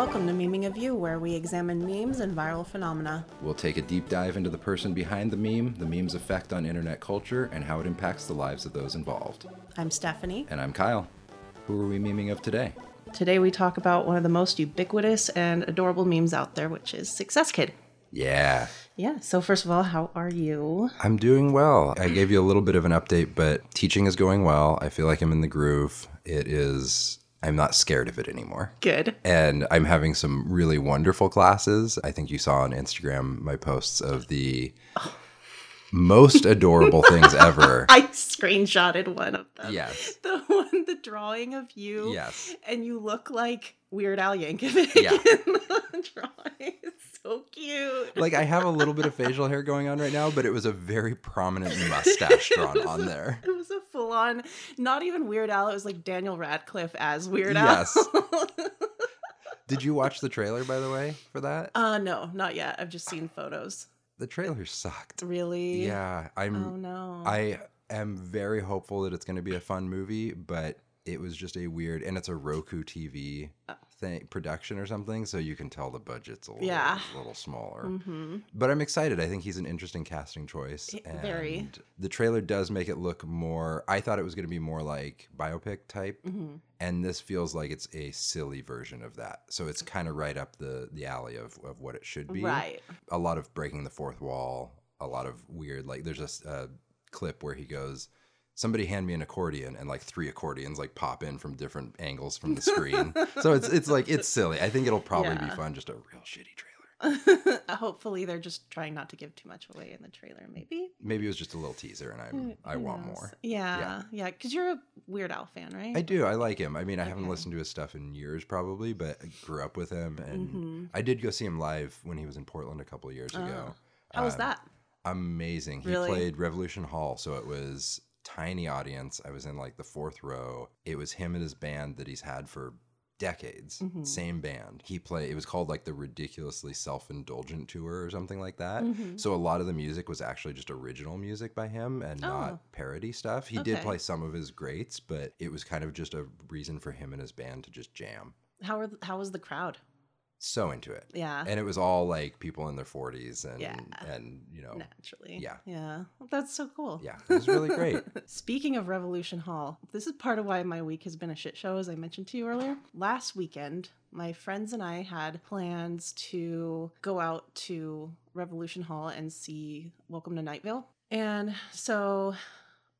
Welcome to Memeing of You, where we examine memes and viral phenomena. We'll take a deep dive into the person behind the meme, the meme's effect on internet culture, and how it impacts the lives of those involved. I'm Stephanie. And I'm Kyle. Who are we memeing of today? Today we talk about one of the most ubiquitous and adorable memes out there, which is Success Kid. Yeah. Yeah. So first of all, how are you? I'm doing well. I gave you a little bit of an update, but teaching is going well. I feel like I'm in the groove. It is I'm not scared of it anymore. Good. And I'm having some really wonderful classes. I think you saw on Instagram my posts of the most adorable things ever. I screenshotted one of them. Yes. The one, the drawing of you. Yes. And you look like Weird Al Yankovic Yeah. in the drawing. It's so cute. Like I have a little bit of facial hair going on right now, but it was a very prominent mustache drawn on there. It was a full on, not even Weird Al. It was like Daniel Radcliffe as Weird Al. Yes. Did you watch the trailer by the way for that? uh, no, not yet. I've just seen photos. The trailer sucked. Really? Yeah, I'm Oh no. I am very hopeful that it's going to be a fun movie, but it was just a weird and it's a Roku TV Oh. thing production or something, so you can tell the budget's a little, Yeah. a little smaller. hmm But I'm excited. I think he's an interesting casting choice. And very. the trailer does make it look more I thought it was going to be more like biopic type, hmm and this feels like it's a silly version of that. So it's kind of right up the the alley of of what it should be Right. a lot of breaking the fourth wall, a lot of weird like there's a a clip where he goes, "Somebody hand me an accordion," and like three accordions like pop in from different angles from the screen. so it's it's like it's silly. I think it'll probably be fun. Just a real shitty trailer. Hopefully, they're just trying not to give too much away in the trailer. Maybe. Maybe it was just a little teaser, and I'm I Who want knows? more. Yeah, yeah. Because you're a Weird Al fan, right? I do. I like him. I mean, I haven't listened to his stuff in years, probably, but I grew up with him, and Mhm. I did go see him live when he was in Portland a couple of years ago. Oh. How was Um, that? amazing. He played Revolution Hall, so it was tiny audience. I was in like the fourth row. It was him and his band that he's had for decades. Mhm. Same band. He played. It was called like the ridiculously self-indulgent tour or something like that. Mhm. So a lot of the music was actually just original music by him and Oh. not parody stuff. He did play some of his greats, but it was kind of just a reason for him and his band to just jam. How were how was the crowd? So into it. Yeah, And it was all like people in their 40s and Yeah. and you know, naturally. yeah. yeah. Well, that's so cool. yeah, it was really great. Speaking of Revolution Hall, this is part of why my week has been a shit show, as I mentioned to you earlier. Last weekend, my friends and I had plans to go out to Revolution Hall and see Welcome to Night Vale. And so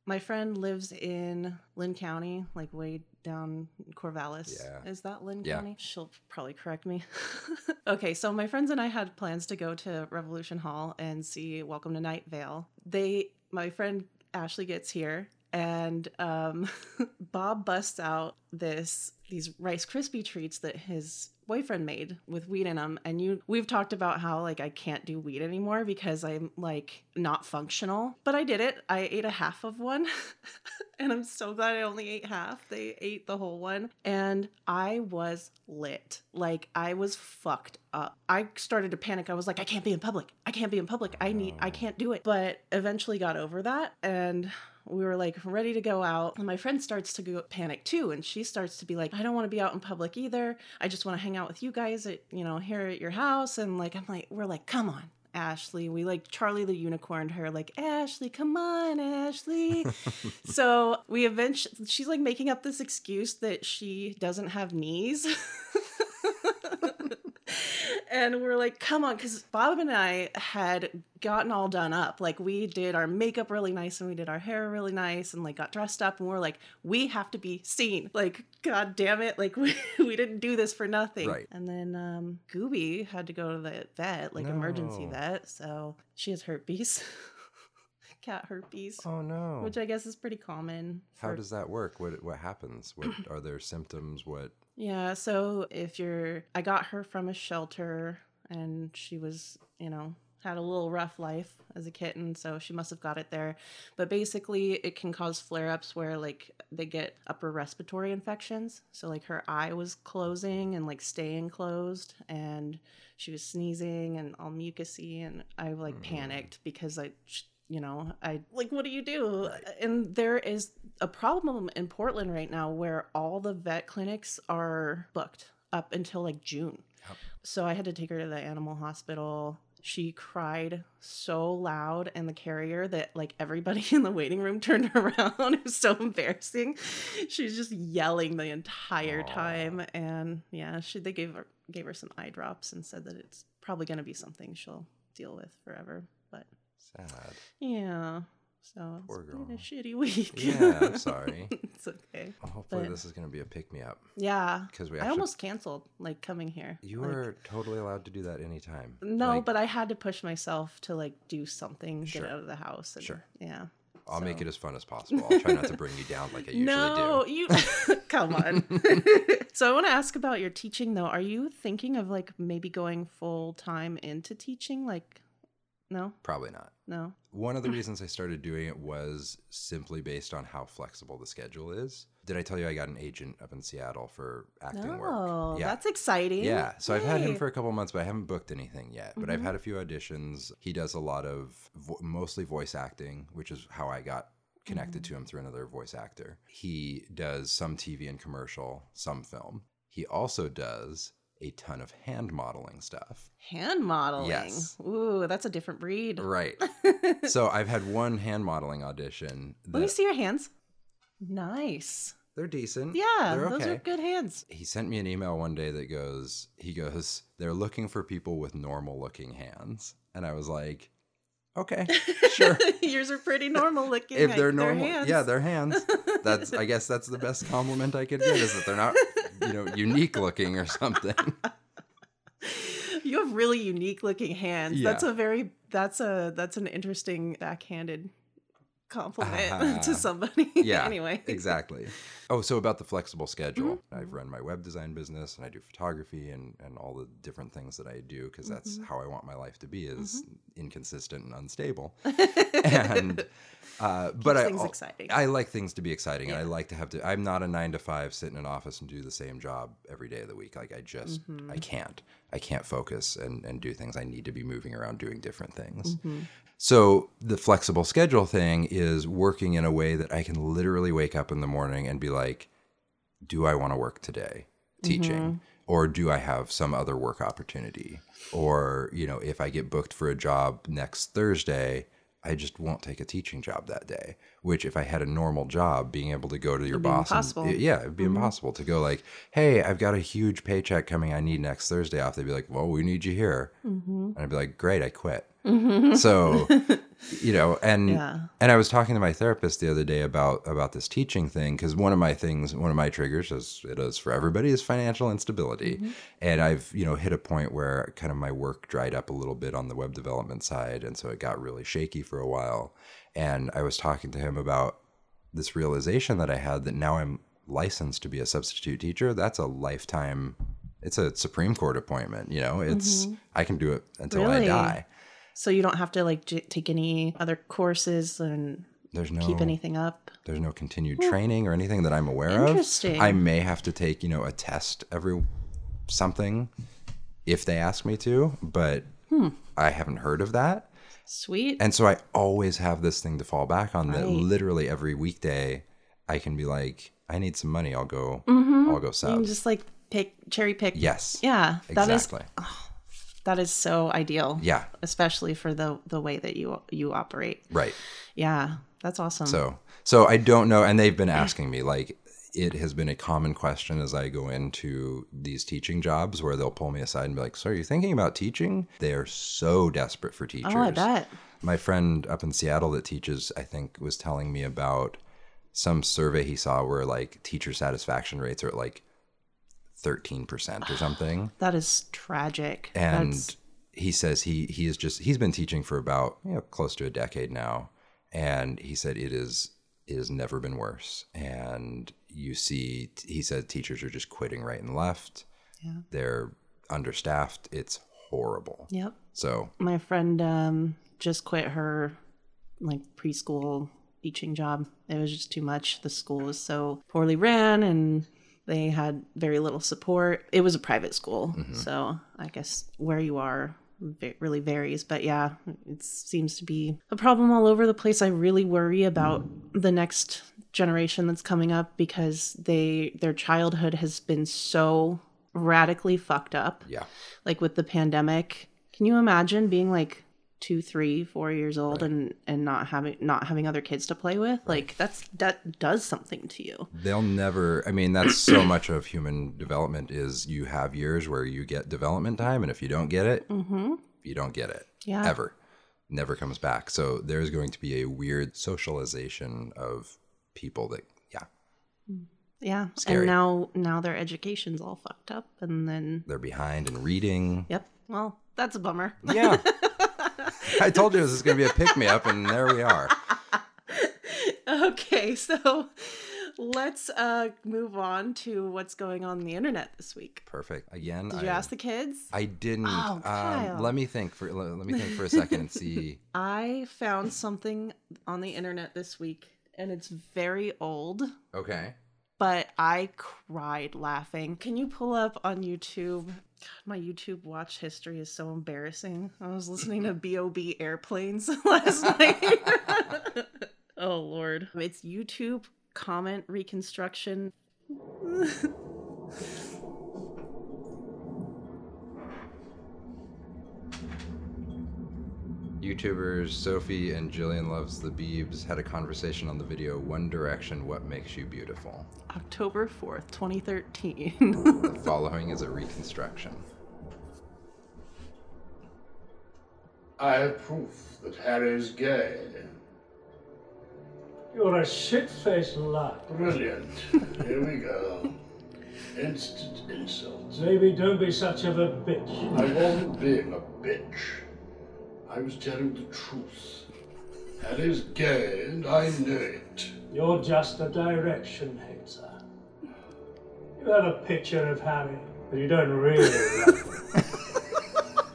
my friend lives in Linn County, like way down Corvallis. Yeah. Is that Linn Yeah. County? She'll probably correct me. okay, so my friends and I had plans to go to Revolution Hall and see Welcome to Night Vale. They, my friend Ashley gets here and um, Bob busts out this these Rice Krispie treats that his boyfriend made with weed in them. And you, we've talked about how like I can't do weed anymore because I'm like not functional. But I did it. I ate a half of one, and I'm so glad I only ate half. They ate the whole one, and I was lit. Like I was fucked up. I started to panic. I was like, I can't be in public. I can't be in public. I need. I Oh. can't do it. But eventually got over that, and we were like ready to go out. And my friend starts to go panic too and she starts to be like i don't want to be out in public either. I just want to hang out with you guys at you know here at your house. And like i'm like we're like come on ashley. We like charlie the unicorned her like ashley come on ashley. So we eventually she's like making up this excuse that she doesn't have knees and we're like come on because bob and i had gotten all done up. Like we did our makeup really nice and we did our hair really nice and like got dressed up and we're like we have to be seen. Like god damn it. Like we, we didn't do this for nothing. Right. and then um gooby had to go to the vet like emergency vet. So she has herpes cat herpes Oh no. which i guess is pretty common How for- does that work? What what happens? What are their symptoms? What Yeah, so if you're I got her from a shelter and she was, you know, had a little rough life as a kitten, so she must have got it there. But basically it can cause flare-ups where like they get upper respiratory infections. So like her eye was closing and like staying closed and she was sneezing and all mucusy and I like Mm. panicked because I you know, I like, what do you do? And there is a problem in Portland right now where all the vet clinics are booked up until like June. Yep. So I had to take her to the animal hospital. She cried so loud in the carrier that like everybody in the waiting room turned around. It was so embarrassing. She was just yelling the entire Aw. time, and yeah, she they gave her gave her some eye drops and said that it's probably going to be something she'll deal with forever. But Sad. yeah, so Poor it's been a girl. shitty week. Yeah, I'm sorry. it's okay. Hopefully But- this is going to be a pick me up Yeah, because we I almost canceled like coming here. you Like, are totally allowed to do that anytime. No, Like, but I had to push myself to like do something, Sure. get out of the house. And, Sure. Yeah. I'll make it as fun as possible. I'll try not to bring you down like I usually no, do. you come on. so I want to ask about your teaching though. Are you thinking of like maybe going full time into teaching? Like, no, Probably not. no. One of the reasons I started doing it was simply based on how flexible the schedule is. Did I tell you I got an agent up in Seattle for acting No, work? Yeah. that's exciting. Yeah, so I've had him for a couple months, but I haven't booked anything yet. But I've Mhm. had a few auditions. He does a lot of vo- mostly voice acting, which is how I got connected Mm-hmm. to him through another voice actor. He does some TV and commercial, some film. He also does a ton of hand modeling stuff. hand modeling. Yes. Ooh, that's a different breed. Right. so I've had one hand modeling audition. Let me see your hands. Nice. They're decent. Yeah, They're those are good hands. he sent me an email one day that goes, he goes, they're looking for people with normal looking hands. And I was like, okay, sure. Yours are pretty normal looking. if they're normal, hands. yeah, they're hands. That's, I guess that's the best compliment I could get is that they're not, you know, unique looking or something. you have really unique looking hands. Yeah. That's a very that's a that's an interesting backhanded compliment Ah. to somebody. Yeah, anyway. exactly. Oh, so about the flexible schedule. Mm-hmm. I've run my web design business and I do photography and, and all the different things that I do because that's Mm-hmm. how I want my life to be is inconsistent and unstable. and uh, but I exciting. I like things to be exciting and I like to have to I'm not a 9 to 5 sit in an office and do the same job every day of the week like I just Mm-hmm. I can't I can't focus and and do things I need to be moving around doing different things. Mm-hmm. So the flexible schedule thing is working in a way that I can literally wake up in the morning and be like, do I want to work today teaching? Or do I have some other work opportunity? Or, you know, if I get booked for a job next Thursday, I just won't take a teaching job that day. Which, if I had a normal job, being able to go to your boss, and- impossible. yeah, it'd be mm-hmm. impossible to go like, "Hey, I've got a huge paycheck coming. I need next Thursday off." They'd be like, "Well, we need you here," mm-hmm. and I'd be like, "Great, I quit." Mm-hmm. So, you know, and Yeah. and I was talking to my therapist the other day about about this teaching thing because one of my things, one of my triggers, as it is for everybody, is financial instability. Mm-hmm. And I've you know hit a point where kind of my work dried up a little bit on the web development side, and so it got really shaky for a while. And I was talking to him about this realization that I had that now I'm licensed to be a substitute teacher. That's a lifetime. It's a Supreme Court appointment. You know, it's mm-hmm. I can do it until I die. So you don't have to like j- take any other courses and There's no keep anything up. There's no continued training or anything that I'm aware of. Interesting. I may have to take, you know, a test every something if they ask me to, but Hmm. I haven't heard of that. Sweet. And so I always have this thing to fall back on that literally every weekday I can be like, I need some money, I'll go I'll go you can just like pick cherry pick. yes. Yeah. That is Exactly. That is so ideal. yeah. Especially for the the way that you you operate. Right. Yeah. That's awesome. So so I don't know and they've been asking me like it has been a common question as I go into these teaching jobs where they'll pull me aside and be like, So are you thinking about teaching? They are so desperate for teachers. oh, I bet. My friend up in Seattle that teaches, I think, was telling me about some survey he saw where like teacher satisfaction rates are like 13% or something. That is tragic. And That's, he says he he is just he's been teaching for about you know close to a decade now, and he said it is it has never been worse. And you see, he said teachers are just quitting right and left. Yeah. They're understaffed. It's horrible. yep. So My friend um just quit her like preschool teaching job. It was just too much. The school was so poorly ran and they had very little support. It was a private school, mm-hmm. so I guess where you are va- really varies. But yeah, it seems to be a problem all over the place. I really worry about the next generation that's coming up because they their childhood has been so radically fucked up. Yeah. Like with the pandemic. Can you imagine being like two, three, four years old and and not having not having other kids to play with? Like that's that does something to you. They'll never. I mean, that's so much of human development is you have years where you get development time, and if you don't get it, Mm-hmm. you don't get it Yeah. ever. Never comes back. So there's going to be a weird socialization of people that, yeah, Yeah. Scary. And now now their education's all fucked up and then they're behind in reading. Yep. Well, that's a bummer. Yeah. I told you this is going to be a pick me up, and there we are. okay, so let's uh move on to what's going on, on the internet this week. Perfect. Again, Did I, you ask the kids? I didn't. Oh, Kyle. um, let me think for let, let me think for a second and see. I found something on the internet this week and it's very old, Okay. but I cried laughing. Can you pull up on YouTube? God, my YouTube watch history is so embarrassing. I was listening to B.O.B. Airplanes last night. oh, Lord. It's YouTube comment reconstruction. YouTubers Sophie and Jillian Loves the Beebs had a conversation on the video One Direction What Makes You Beautiful. October 4th, 2013. The following is a reconstruction. I have proof that Harry's gay. You're a shit-faced lad. Brilliant. Here we go. Instant insult. Maybe don't be such of a bitch. I wasn't being a bitch. I was telling the truth. Harry's gay, and I know it. You're just a direction hater. You have a picture of Harry, but you don't really love him.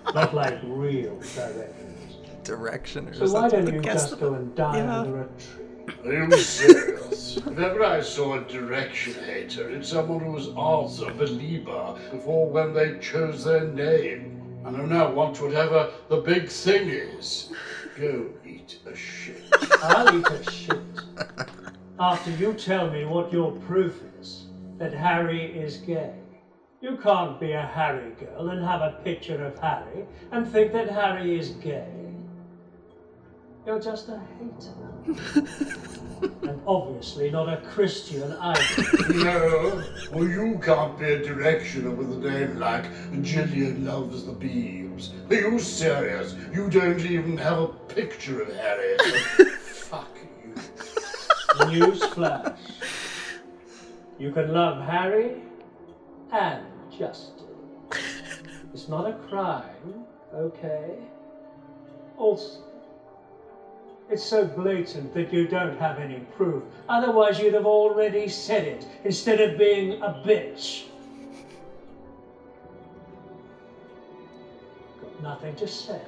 Not like real directions. Directioners. So why don't you guess- just go and die Yeah. under a tree? Are you serious? if ever I saw a direction hater, it's someone who was also a believer before when they chose their name. And who now want whatever the big thing is. Go eat a shit. I'll eat a shit. After you tell me what your proof is that Harry is gay. You can't be a Harry girl and have a picture of Harry and think that Harry is gay. You're just a hater. and obviously not a Christian either. No, well, you can't be a directioner with a name like Gillian Loves the Beams. Are you serious? You don't even have a picture of Harry. Fuck you. Newsflash. You can love Harry and Justin. It's not a crime, okay? Also, it's so blatant that you don't have any proof. Otherwise, you'd have already said it instead of being a bitch. Got nothing to say.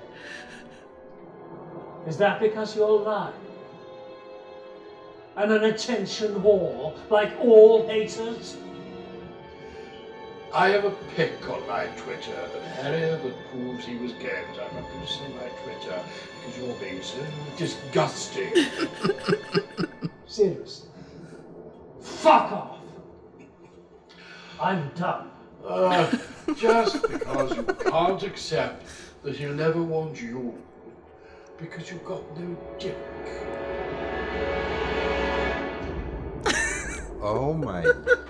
Is that because you're lying? and an attention whore like all haters? I have a pic on my Twitter of Harry that proves he was gay, but I'm not going to say my Twitter because you're being so disgusting. Seriously. Fuck off! I'm done. Uh, just because you can't accept that he'll never want you because you've got no dick. Oh my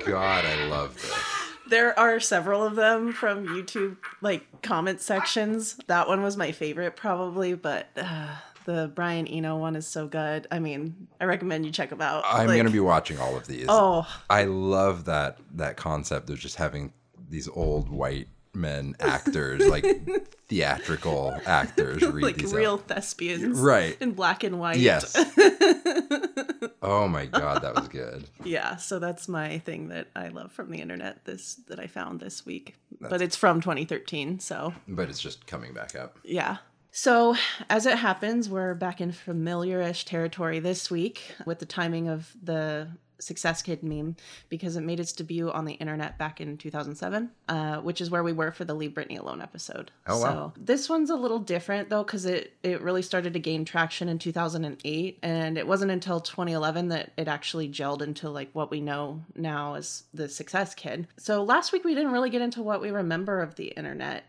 god, I love this. There are several of them from YouTube, like comment sections. That one was my favorite, probably, but uh, the Brian Eno one is so good. I mean, I recommend you check them out. I'm Like, gonna be watching all of these. Oh, I love that that concept of just having these old white men actors, like theatrical actors, read like these real out. thespians, Right. In black and white. Yes. Oh my god, that was good. yeah. So that's my thing that I love from the internet. This that I found this week, but it's from 2013. So But it's just coming back up. Yeah. So, as it happens, we're back in familiar ish territory this week with the timing of the Success Kid meme because it made its debut on the internet back in 2007, uh, which is where we were for the Leave Britney Alone episode. Oh, wow. So this one's a little different though because it it really started to gain traction in 2008, and it wasn't until 2011 that it actually gelled into like what we know now as the Success Kid. So last week we didn't really get into what we remember of the internet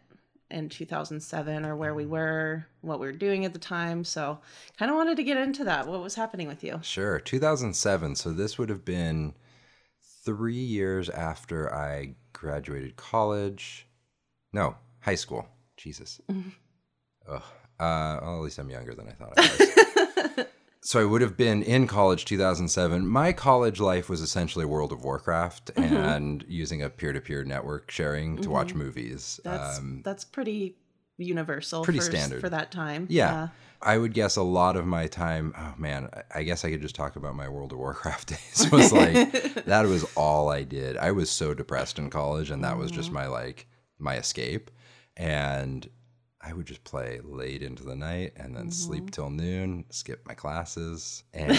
in 2007 or where we were, what we were doing at the time. So, kind of wanted to get into that. What was happening with you? Sure. 2007. So this would have been three years after I graduated college. No, high school. Jesus. Ugh. Uh, well, at least I'm younger than I thought I was. so I would have been in college 2007. My college life was essentially World of Warcraft mm-hmm. and using a peer-to-peer network sharing to watch mm-hmm. movies. That's Um, that's pretty universal pretty for, standard. for that time. Yeah. I would guess a lot of my time, oh man, I- I guess I could just talk about my World of Warcraft days. was like that was all I did. I was so depressed in college and that was just mm-hmm. my like my escape. And I would just play late into the night and then sleep mm-hmm. till noon, skip my classes, and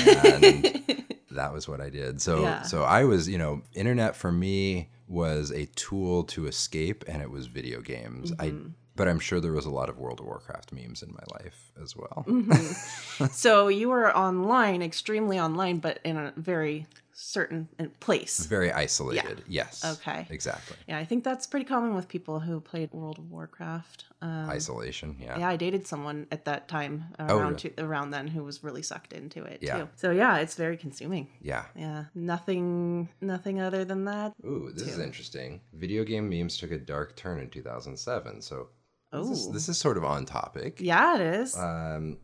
that was what I did. So Yeah. so I was, you know, internet for me was a tool to escape and it was video games. I mm-hmm. but I'm sure there was a lot of World of Warcraft memes in my life as well. Mm-hmm. so you were online, extremely online, but in a very certain uh, place. Very isolated. Yes. Okay. Exactly. Yeah, I think that's pretty common with people who played World of Warcraft. Um, Isolation. Yeah. yeah, I dated someone at that time around Oh, really? to, around then who was really sucked into it Yeah. too. So yeah, it's very consuming. Yeah. Yeah, nothing, nothing other than that. Ooh, this is interesting. Video game memes took a dark turn in 2007. So this is, Oh. this is sort of on topic. Yeah, it is. Um,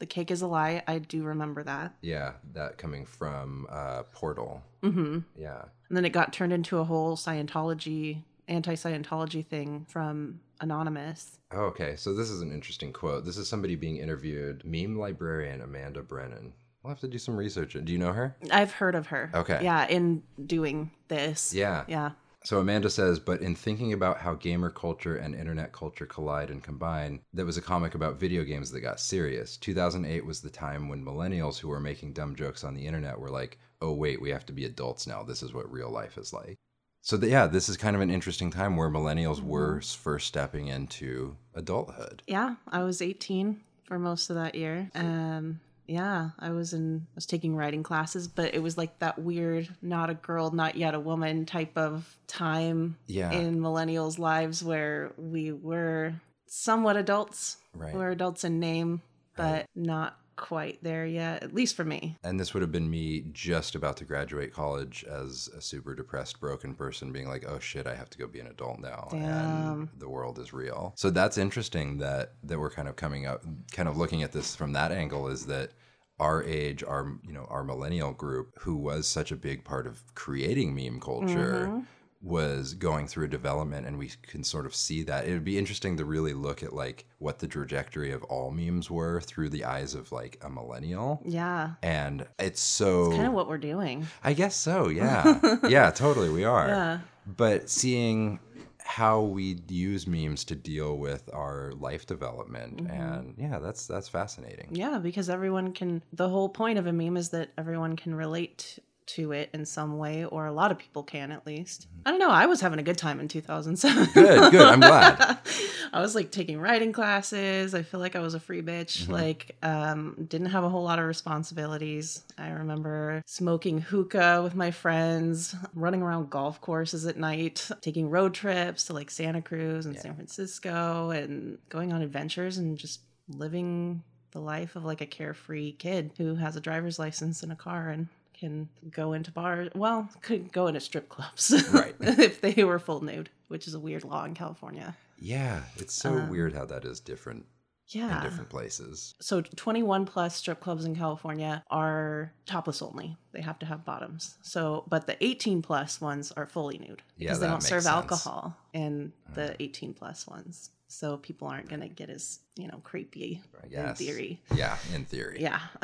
the cake is a lie. I do remember that. yeah, that coming from uh, Portal. hmm Yeah. And then it got turned into a whole Scientology, anti-Scientology thing from Anonymous. Oh, okay. So this is an interesting quote. This is somebody being interviewed. Meme librarian Amanda Brennan. We'll have to do some research. Do you know her? I've heard of her. Okay. Yeah, in doing this. Yeah. Yeah. So Amanda says, but in thinking about how gamer culture and internet culture collide and combine, that was a comic about video games that got serious. 2008 was the time when millennials who were making dumb jokes on the internet were like, "Oh wait, we have to be adults now. This is what real life is like." So th- yeah, this is kind of an interesting time where millennials were first stepping into adulthood. Yeah, I was 18 for most of that year. Um yeah, I was in I was taking writing classes, but it was like that weird not a girl, not yet a woman type of time Yeah. in millennials' lives where we were somewhat adults. Right. We're adults in name, but Right. not quite there yet, at least for me. And this would have been me just about to graduate college as a super depressed, broken person, being like, "Oh shit, I have to go be an adult now, and the world is real." So that's interesting that that we're kind of coming up, kind of looking at this from that angle. Is that our age, our you know, our millennial group, who was such a big part of creating meme culture. Mm-hmm. Was going through a development, and we can sort of see that. It would be interesting to really look at like what the trajectory of all memes were through the eyes of like a millennial Yeah. and it's so Kind of what we're doing. i guess so yeah yeah totally we are Yeah. but seeing how we use memes to deal with our life development Mm-hmm. and yeah that's that's fascinating Yeah, because everyone can. The whole point of a meme is that everyone can relate to it in some way, or a lot of people can at least. I don't know. I was having a good time in 2007. Mm-hmm. good good i'm glad I was like taking writing classes. I feel like I was a free bitch. Mm-hmm. Like, um, didn't have a whole lot of responsibilities. I remember smoking hookah with my friends, running around golf courses at night, taking road trips to like Santa Cruz and San Francisco, and going on adventures and just living the life of like a carefree kid who has a driver's license and a car and can go into bars. Well, could go into strip clubs, Right. if they were full nude, which is a weird law in California. yeah it's so Um, weird how that is different Yeah, in Yeah. different places So 21 plus strip clubs in California are topless only. They have to have bottoms. So, but the 18 plus ones are fully nude Yeah, because they don't serve sense. alcohol in the 18 plus ones. So people aren't going to get as, you know, creepy yes in theory. yeah in theory Yeah.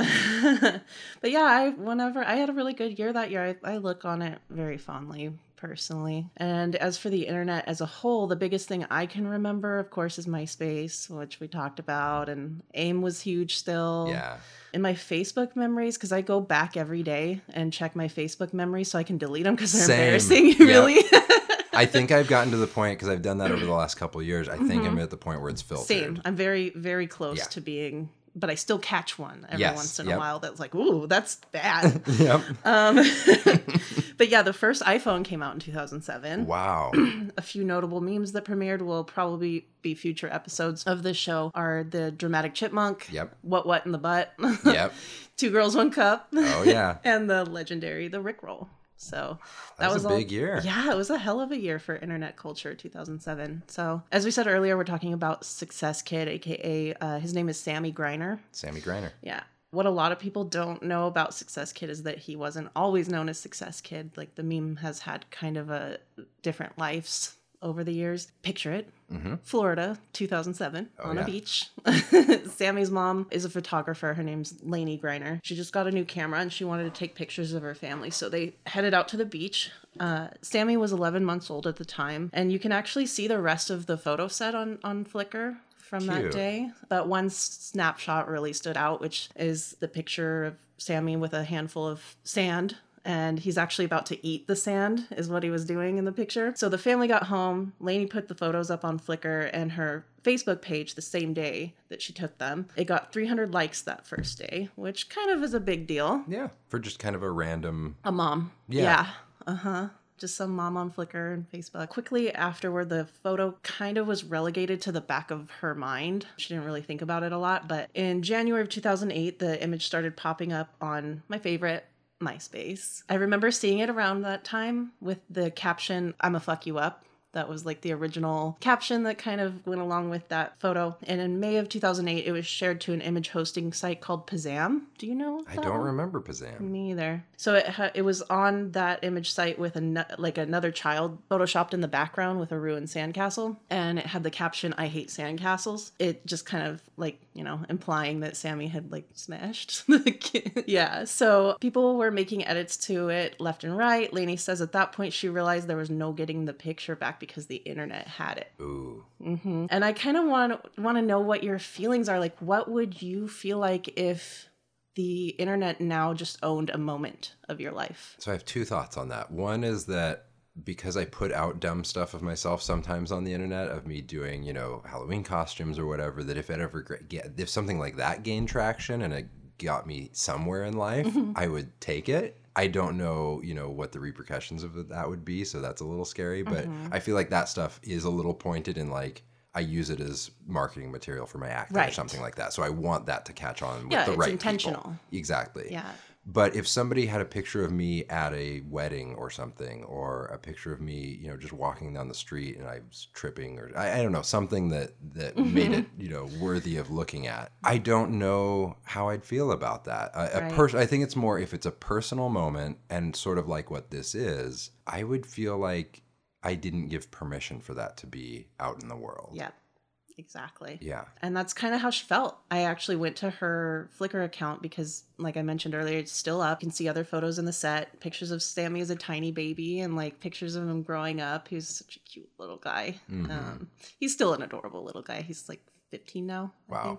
but yeah, I whenever I had a really good year that year. I, I look on it very fondly personally. And as for the internet as a whole, the biggest thing I can remember, of course, is MySpace, which we talked about, and AIM was huge still. Yeah. In my Facebook memories, because I go back every day and check my Facebook memories so I can delete them because they're Same. embarrassing, Yep. really. I think I've gotten to the point because I've done that over the last couple of years. I think I'm at the point where it's filtered. Mm-hmm. Same. I'm very, very close Yeah. to being, but I still catch one every Yes, once in yep. a while that's like, ooh, that's bad. Yep. um, but yeah, the first iPhone came out in 2007. Wow. A few notable memes that premiered will probably be future episodes of this show are the dramatic chipmunk. Yep. What what in the butt. Yep. Two girls, one cup. Oh yeah. and the legendary the Rickroll. So That was a all- big year. Yeah, it was a hell of a year for internet culture, 2007. So as we said earlier, we're talking about Success Kid, aka uh, his name is Sammy Griner. Sammy Griner. Yeah. What a lot of people don't know about Success Kid is that he wasn't always known as Success Kid. Like the meme has had kind of a different lives over the years. Picture it. Mm-hmm. Florida, 2007, Oh, on yeah. a beach. Sammy's mom is a photographer. Her name's Laney Griner. She just got a new camera and she wanted to take pictures of her family. So they headed out to the beach. Uh, Sammy was 11 months old at the time. And you can actually see the rest of the photo set on, on Flickr from that day. But one snapshot really stood out, which is the picture of Sammy with a handful of sand and he's actually about to eat the sand is what he was doing in the picture so the family got home laney put the photos up on flickr and her facebook page the same day that she took them it got 300 likes that first day which kind of is a big deal Yeah. For just kind of a random. a mom Yeah. uh-huh just some mom on Flickr and Facebook. Quickly afterward, the photo kind of was relegated to the back of her mind. She didn't really think about it a lot. But in January of 2008, the image started popping up on my favorite, MySpace. I remember seeing it around that time with the caption, I'm a fuck you up. That was like the original caption that kind of went along with that photo. And in May of 2008, it was shared to an image hosting site called Pazam. Do you know? I don't one? remember Pazam. Me either. So it ha- it was on that image site with a no- like another child photoshopped in the background with a ruined sandcastle, and it had the caption "I hate sandcastles." It just kind of like you know implying that Sammy had like smashed the kid. Yeah. So people were making edits to it left and right. Laney says at that point she realized there was no getting the picture back because the internet had it. Ooh. hmm And I kind of want want to know what your feelings are. Like, what would you feel like if the internet now just owned a moment of your life? So I have two thoughts on that. One is that because I put out dumb stuff of myself sometimes on the internet of me doing, you know, Halloween costumes or whatever, that if it ever get if something like that gained traction and it got me somewhere in life, I would take it. I don't know, you know, what the repercussions of that would be, so that's a little scary. But mm-hmm. I feel like that stuff is a little pointed in like I use it as marketing material for my acting or something like that. So I want that to catch on with Yeah, the it's right intentional. people. Exactly. Yeah. But if somebody had a picture of me at a wedding or something, or a picture of me, you know, just walking down the street and I was tripping, or I, I don't know, something that that made it, you know, worthy of looking at, I don't know how I'd feel about that. A, a Right. person, I think it's more if it's a personal moment and sort of like what this is, I would feel like I didn't give permission for that to be out in the world. Yeah. Exactly. Yeah. And that's kind of how she felt. I actually went to her Flickr account because, like I mentioned earlier, it's still up. You can see other photos in the set, pictures of Sammy as a tiny baby, and like pictures of him growing up. He's such a cute little guy. Mhm. Um, he's still an adorable little guy. He's like 15 now. I Wow.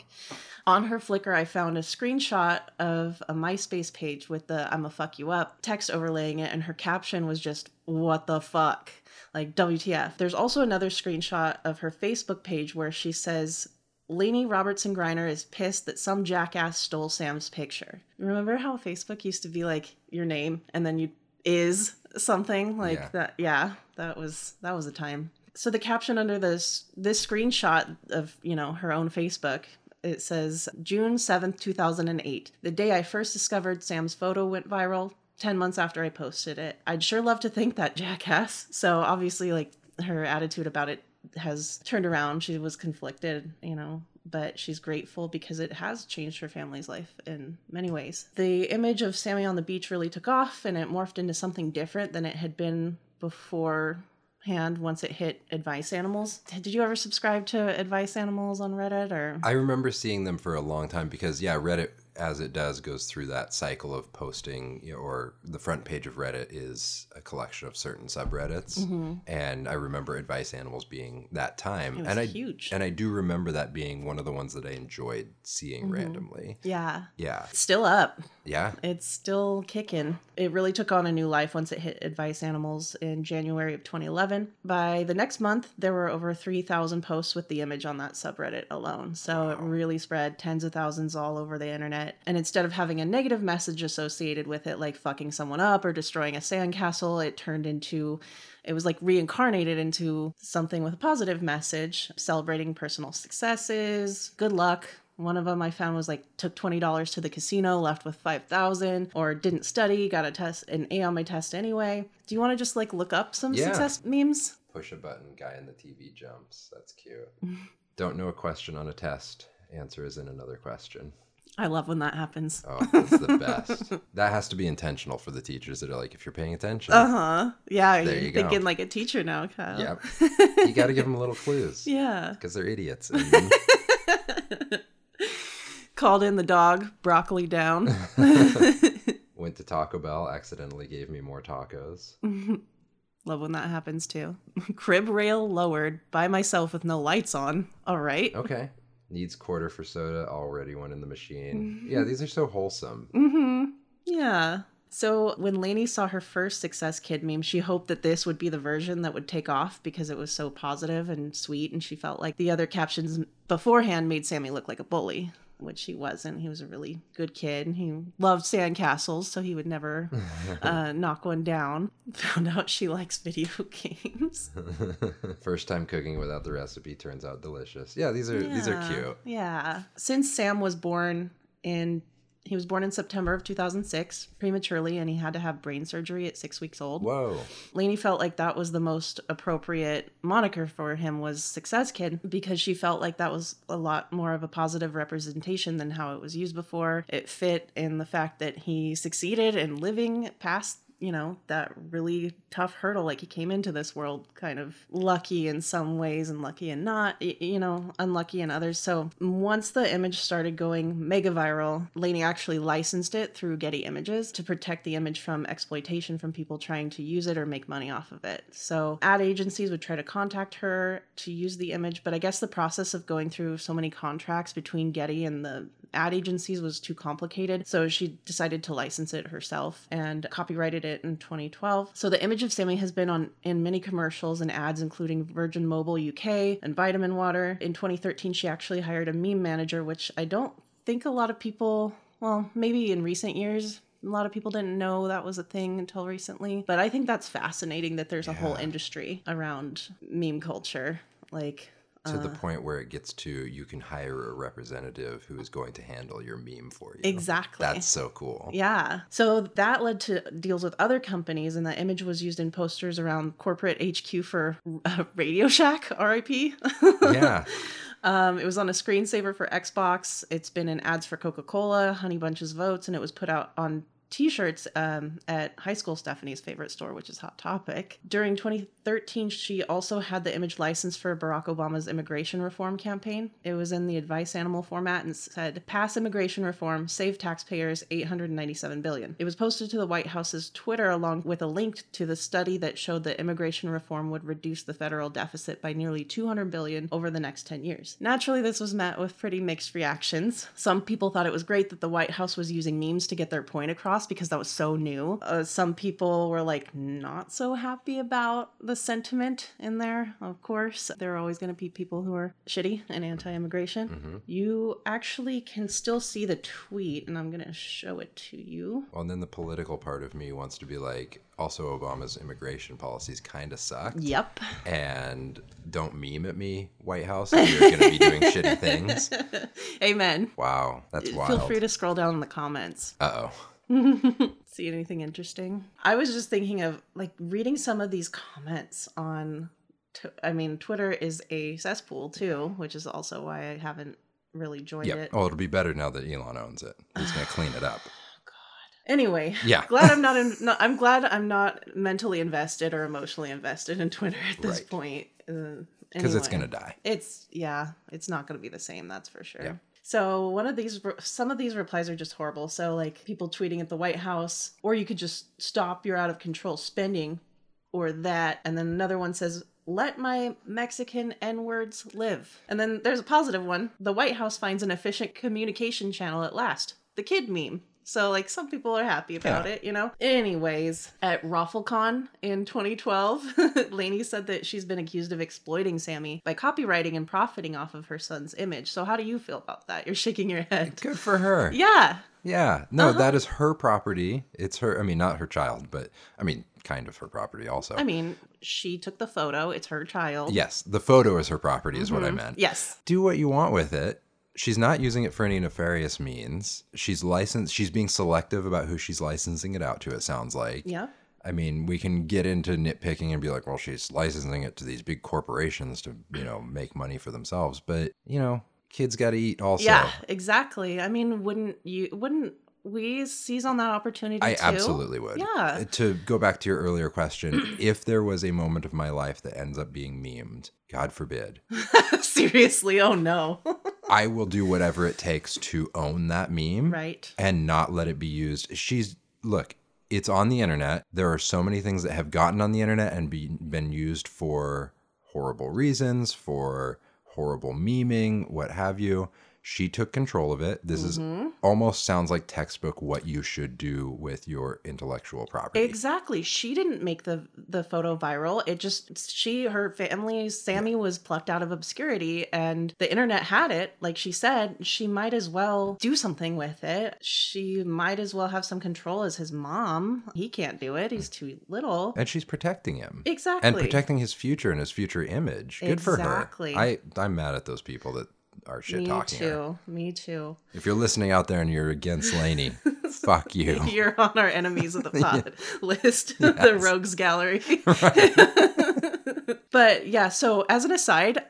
On her Flickr, I found a screenshot of a MySpace page with the I'm a fuck you up text overlaying it, and her caption was just, What the fuck? Like, WTF. There's also another screenshot of her Facebook page where she says, Laney Robertson Griner is pissed that some jackass stole Sam's picture. Remember how Facebook used to be like your name and then you is something like Yeah. that? Yeah, that was that was a time. So the caption under this this screenshot of you know her own Facebook it says June 7th, 2008. The day I first discovered Sam's photo went viral. 10 months after I posted it. I'd sure love to thank that jackass. So obviously like her attitude about it has turned around. She was conflicted, you know, but she's grateful because it has changed her family's life in many ways. The image of Sammy on the beach really took off and it morphed into something different than it had been beforehand once it hit advice animals. Did you ever subscribe to advice animals on Reddit or I remember seeing them for a long time because yeah, Reddit as it does, goes through that cycle of posting, you know, or the front page of Reddit is a collection of certain subreddits. And I remember Advice Animals being that time. Mm-hmm. And I huge. and I do remember that being one of the ones that I enjoyed seeing Mm-hmm. randomly. Yeah. Yeah. Still up. Yeah. It's still kicking. It really took on a new life once it hit Advice Animals in January of 2011. By the next month, there were over 3,000 posts with the image on that subreddit alone. So it really spread tens of thousands all over the internet. And instead of having a negative message associated with it, like fucking someone up or destroying a sandcastle, it turned into it was like reincarnated into something with a positive message, celebrating personal successes, good luck, one of them I found was like took twenty dollars to the casino, left with five thousand, or didn't study, got a test, an A on my test anyway. Do you want to just like look up some Yeah. success memes? Push a button, guy in the TV jumps. That's cute. Don't know a question on a test. Answer is in another question. I love when that happens. Oh, that's the best. that has to be intentional for the teachers that are like, if you're paying attention, Uh huh. Yeah, There you're you go. thinking like a teacher now, Kyle. yep, you got to give them little clues Yeah. because they're idiots. And Called in the dog, broccoli down. went to Taco Bell, accidentally gave me more tacos. love when that happens too. Crib rail lowered by myself with no lights on. All right. Okay. Needs quarter for soda, already one in the machine. Yeah, these are so wholesome. Mm-hmm. Yeah. So when Laney saw her first Success Kid meme, she hoped that this would be the version that would take off because it was so positive and sweet, and she felt like the other captions beforehand made Sammy look like a bully, which he wasn't. He was a really good kid. He loved sandcastles, so he would never uh, knock one down. Found out she likes video games. First time cooking without the recipe turns out delicious. Yeah, these are these are cute. Yeah. Since Sam was born in he was born in September of 2006 prematurely and he had to have brain surgery at 6 weeks old. Whoa. Laney felt like that was the most appropriate moniker for him was success kid because she felt like that was a lot more of a positive representation than how it was used before. It fit in the fact that he succeeded in living past you know that really tough hurdle like he came into this world kind of lucky in some ways and lucky and not you know unlucky in others. So once the image started going mega viral Laney actually licensed it through Getty Images to protect the image from exploitation from people trying to use it or make money off of it. So ad agencies would try to contact her to use the image but I guess the process of going through so many contracts between Getty and the ad agencies was too complicated, so she decided to license it herself and copyrighted it in 2012. So the image of Sammy has been on in many commercials and ads, including Virgin Mobile UK and Vitamin Water. In 2013, she actually hired a meme manager, which I don't think a lot of people, well, maybe in recent years. A lot of people didn't know that was a thing until recently, but I think that's fascinating that there's a whole industry around meme culture. Like, To the point where it gets to you can hire a representative who is going to handle your meme for you. exactly. That's so cool. Yeah. So that led to deals with other companies, and that image was used in posters around corporate HQ for uh, Radio Shack, RIP. Yeah. um, it was on a screensaver for Xbox. It's been in ads for Coca Cola, Honey Bunches Oats, and it was put out on t-shirts um, at high school stephanie's favorite store which is hot topic. During 2013 she also had the image licensed for barack obama's immigration reform campaign. It was in the advice animal format and said pass immigration reform save taxpayers 897 billion. It was posted to the white house's twitter along with a link to the study that showed that immigration reform would reduce the federal deficit by nearly 200 billion over the next 10 years. Naturally this was met with pretty mixed reactions. Some people thought it was great that the white house was using memes to get their point across because that was so new. Uh, some people were like not so happy about the sentiment in there. Of course, there are always going to be people who are shitty and anti-immigration. You actually can still see the tweet, and I'm going to show it to you. Well, and then the political part of me wants to be like, also Obama's immigration policies kind of suck. Yep. And don't meme at me, White House, you're going to be doing shitty things. Amen. Wow, that's wild. Feel free to scroll down in the comments. Uh oh. See anything interesting? I was just thinking of like reading some of these comments on. T- I mean, Twitter is a cesspool too, which is also why I haven't really joined Yep. it. Oh, it'll be better now that Elon owns it. He's going to clean it up. Oh god. Anyway, Yeah. glad I'm not, in, no, I'm glad I'm not mentally invested or emotionally invested in Twitter at this Right. point. Uh, Because it's going to die. It's yeah, it's not going to be the same. That's for sure. Yeah. So one of these, some of these replies are just horrible. So like people tweeting at the White House, or you could just stop your out of control spending, or that. And then another one says, let my Mexican N words live. And then there's a positive one. The White House finds an efficient communication channel at last. The kid meme. So, like, some people are happy about Yeah. it, you know? Anyways, at ROFLCon in 2012, Laney said that she's been accused of exploiting Sammy by copyrighting and profiting off of her son's image. So, how do you feel about that? You're shaking your head. Good for her. Yeah. Yeah. No, Uh-huh. that is her property. It's her. I mean, not her child, but I mean, kind of her property also. I mean, she took the photo. It's her child. yes, the photo is her property, is what I Mhm. meant. Yes. Do what you want with it. She's not using it for any nefarious means. She's licensed. She's being selective about who she's licensing it out to. It sounds like. Yeah. I mean, we can get into nitpicking and be like, well, she's licensing it to these big corporations to, you know, make money for themselves. But, you know, kids got to eat also. Yeah, exactly. I mean, wouldn't you? Wouldn't we seize on that opportunity? I too? absolutely would. Yeah. Uh, to go back to your earlier question, if there was a moment of my life that ends up being memed, God forbid, Seriously, oh no. I will do whatever it takes to own that meme right. and not let it be used. She's, look, it's on the internet. There are so many things that have gotten on the internet and be, been used for horrible reasons, for horrible memeing, what have you. She took control of it. This is Mhm. almost sounds like textbook what you should do with your intellectual property. Exactly. She didn't make the the photo viral. It just she her family Sammy was plucked out of obscurity and the internet had it. Like she said, she might as well do something with it. She might as well have some control as his mom. He can't do it. He's too little. and she's protecting him. Exactly. and protecting his future and his future image. Good for her. Exactly. I I'm mad at those people that are shit Me talking her. too. Me too. If you're listening out there and you're against Laney, fuck you. You're on our enemies of the Yeah. pod list, the rogues gallery. Right. but yeah, so as an aside,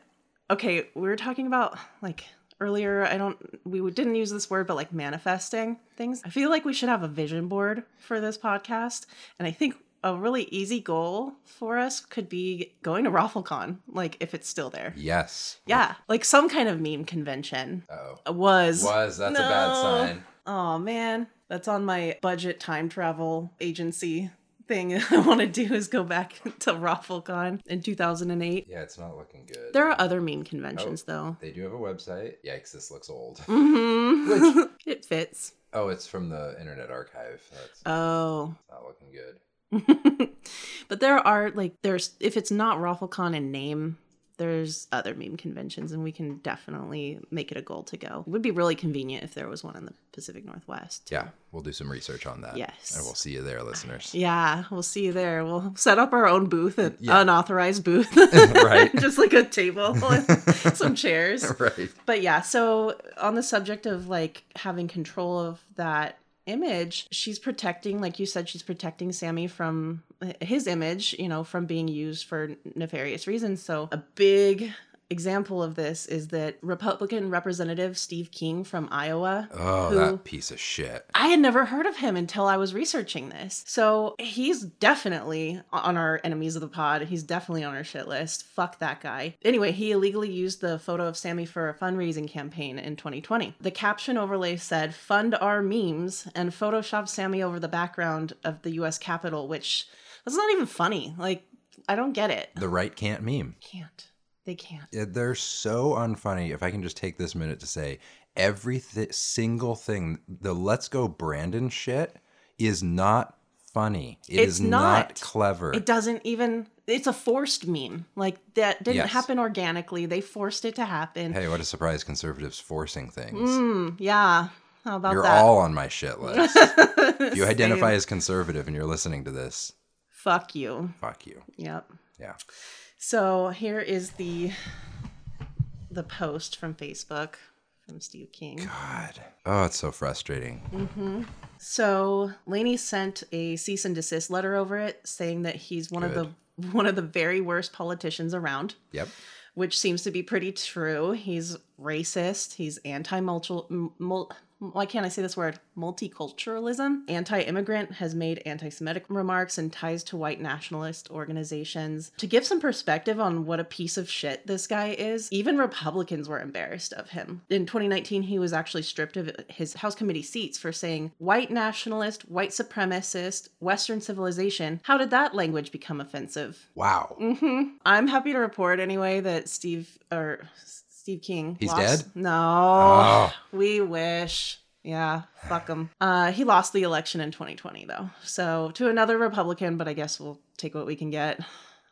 okay, we were talking about like earlier, I don't we didn't use this word, but like manifesting things. I feel like we should have a vision board for this podcast. And I think a really easy goal for us could be going to ROFLCon, like if it's still there. Yes. Yeah, like some kind of meme convention Oh. was Was that's a bad sign. Oh man, that's on my budget time travel agency thing I want to do is go back to ROFLCon in 2008. Yeah, it's not looking good. There are other meme conventions though. They do have a website. Yikes, this looks old. hmm it fits. Oh, it's from the Internet Archive. That's Oh. not looking good. but there are like there's if it's not ROFLCon in name, there's other meme conventions and we can definitely make it a goal to go. It would be really convenient if there was one in the Pacific Northwest. Yeah, we'll do some research on that. Yes. And we'll see you there, listeners. Yeah, we'll see you there. We'll set up our own booth, an Yeah. unauthorized booth. Right. Just like a table and some chairs. right. But yeah, so on the subject of like having control of that image, she's protecting, like you said, she's protecting Sammy from uh, his image, you know, from being used for nefarious reasons. So a big example of this is that Republican Representative Steve King from Iowa. Oh, that piece of shit. I had never heard of him until I was researching this. So he's definitely on our enemies of the pod. He's definitely on our shit list. Fuck that guy. Anyway, he illegally used the photo of Sammy for a fundraising campaign in 2020. The caption overlay said, Fund our memes, and photoshopped Sammy over the background of the US Capitol, which that's not even funny. Like, I don't get it. The right can't meme. Can't. They can't. Yeah, They're so unfunny. If I can just take this minute to say, every th- single thing, the Let's Go Brandon shit is not funny. It is It's not. not. clever. It doesn't even. It's a forced meme. Like that didn't Yes. happen organically. They forced it to happen. Hey, what a surprise! Conservatives forcing things. Mm, yeah. How about You're that? all on my shit list. you identify as conservative and you're listening to this, fuck you. fuck you. Yep. Yeah. So here is the the post from Facebook from Steve King. God. Oh, it's so frustrating. hmm So Laney sent a cease and desist letter over it, saying that he's one of the one of the very worst politicians around. Yep. which seems to be pretty true. He's racist. He's anti-multiple. Why can't I say this word? Multiculturalism. Anti immigrant has made anti Semitic remarks and ties to white nationalist organizations. To give some perspective on what a piece of shit this guy is, even Republicans were embarrassed of him. In 2019, he was actually stripped of his House committee seats for saying white nationalist, white supremacist, Western civilization. How did that language become offensive? Wow. hmm I'm happy to report anyway that Steve or Steve King. He's lost- dead? No, Oh. we wish. Yeah, fuck him. Uh, he lost the election in 2020 though, so to another Republican. But I guess we'll take what we can get.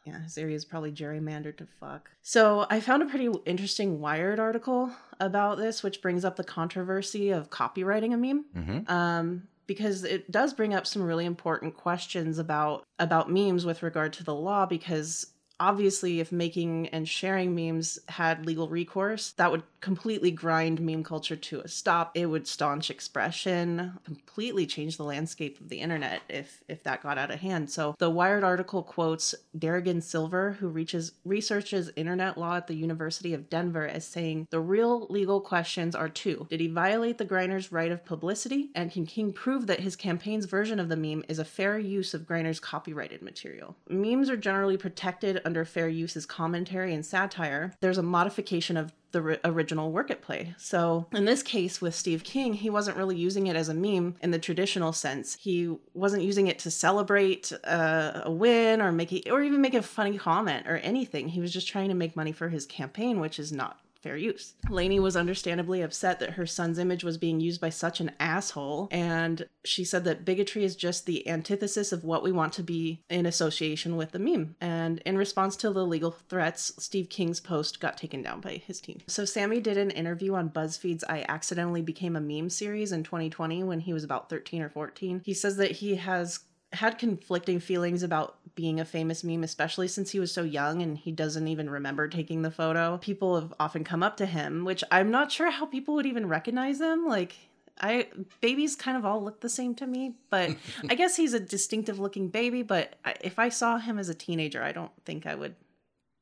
Yeah, his area is probably gerrymandered to fuck. So I found a pretty interesting Wired article about this, which brings up the controversy of copyrighting a meme hmm um, because it does bring up some really important questions about about memes with regard to the law. Because obviously, if making and sharing memes had legal recourse, that would completely grind meme culture to a stop. It would staunch expression, completely change the landscape of the internet if if that got out of hand. So the Wired article quotes Darrigan Silver, who reaches researches internet law at the University of Denver, as saying the real legal questions are two: Did he violate the Griner's right of publicity, and can King prove that his campaign's version of the meme is a fair use of Griner's copyrighted material? Memes are generally protected under fair use as commentary and satire. There's a modification of the original work at play. So, in this case with Steve King, he wasn't really using it as a meme in the traditional sense. He wasn't using it to celebrate uh, a win or make it, or even make a funny comment or anything. He was just trying to make money for his campaign, which is not fair use. Laney was understandably upset that her son's image was being used by such an asshole, and she said that bigotry is just the antithesis of what we want to be in association with the meme. And in response to the legal threats, Steve King's post got taken down by his team. So Sammy did an interview on BuzzFeed's I Accidentally Became a Meme series in 2020 when he was about 13 or 14. He says that he has had conflicting feelings about being a famous meme, especially since he was so young and he doesn't even remember taking the photo. People have often come up to him, which I'm not sure how people would even recognize him. Like, I babies kind of all look the same to me, but I guess he's a distinctive looking baby. But I, if I saw him as a teenager, I don't think I would